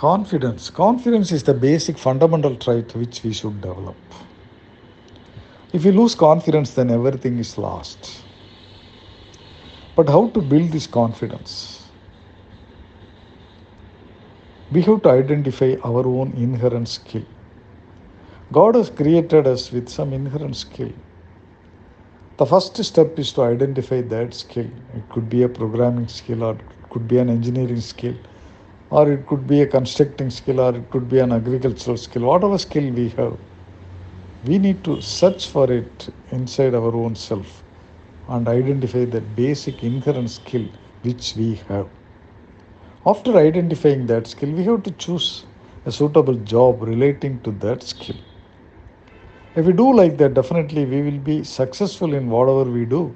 Confidence. Confidence is the basic fundamental trait which we should develop. If we lose confidence, then everything is lost. But how to build this confidence? We have to identify our own inherent skill. God has created us with some inherent skill. The first step is to identify that skill. It could be a programming skill, or it could be an engineering skill, or it could be a constructing skill, or it could be an agricultural skill. Whatever skill we have, we need to search for it inside our own self and identify that basic inherent skill which we have. After identifying that skill, we have to choose a suitable job relating to that skill. If we do like that, definitely we will be successful in whatever we do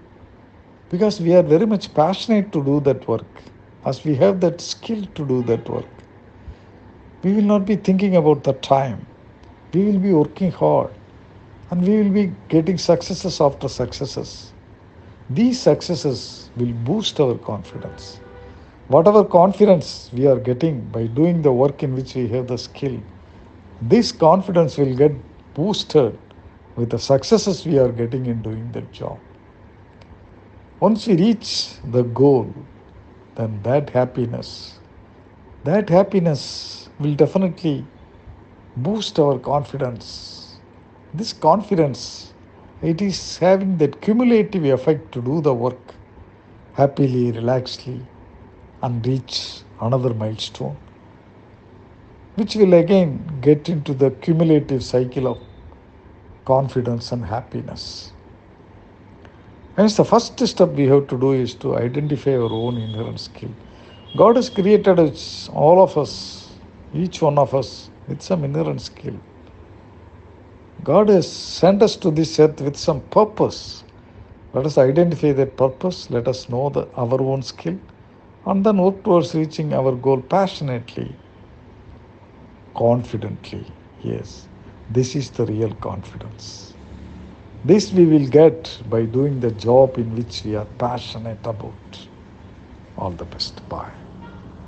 because we are very much passionate to do that work as we have that skill to do that work. We will not be thinking about the time, we will be working hard and we will be getting successes after successes. These successes will boost our confidence. Whatever confidence we are getting by doing the work in which we have the skill, this confidence will get boosted with the successes we are getting in doing that job. Once we reach the goal, then that happiness, that happiness will definitely boost our confidence. This confidence, it is having that cumulative effect to do the work happily, relaxedly, and reach another milestone, which will again get into the cumulative cycle of confidence and happiness. Hence, the first step we have to do is to identify our own inherent skill. God has created us, all of us, each one of us, with some inherent skill. God has sent us to this earth with some purpose. Let us identify that purpose, let us know the, our own skill, and then work towards reaching our goal passionately, confidently. Yes. This is the real confidence. This we will get by doing the job in which we are passionate about. All the best. Bye.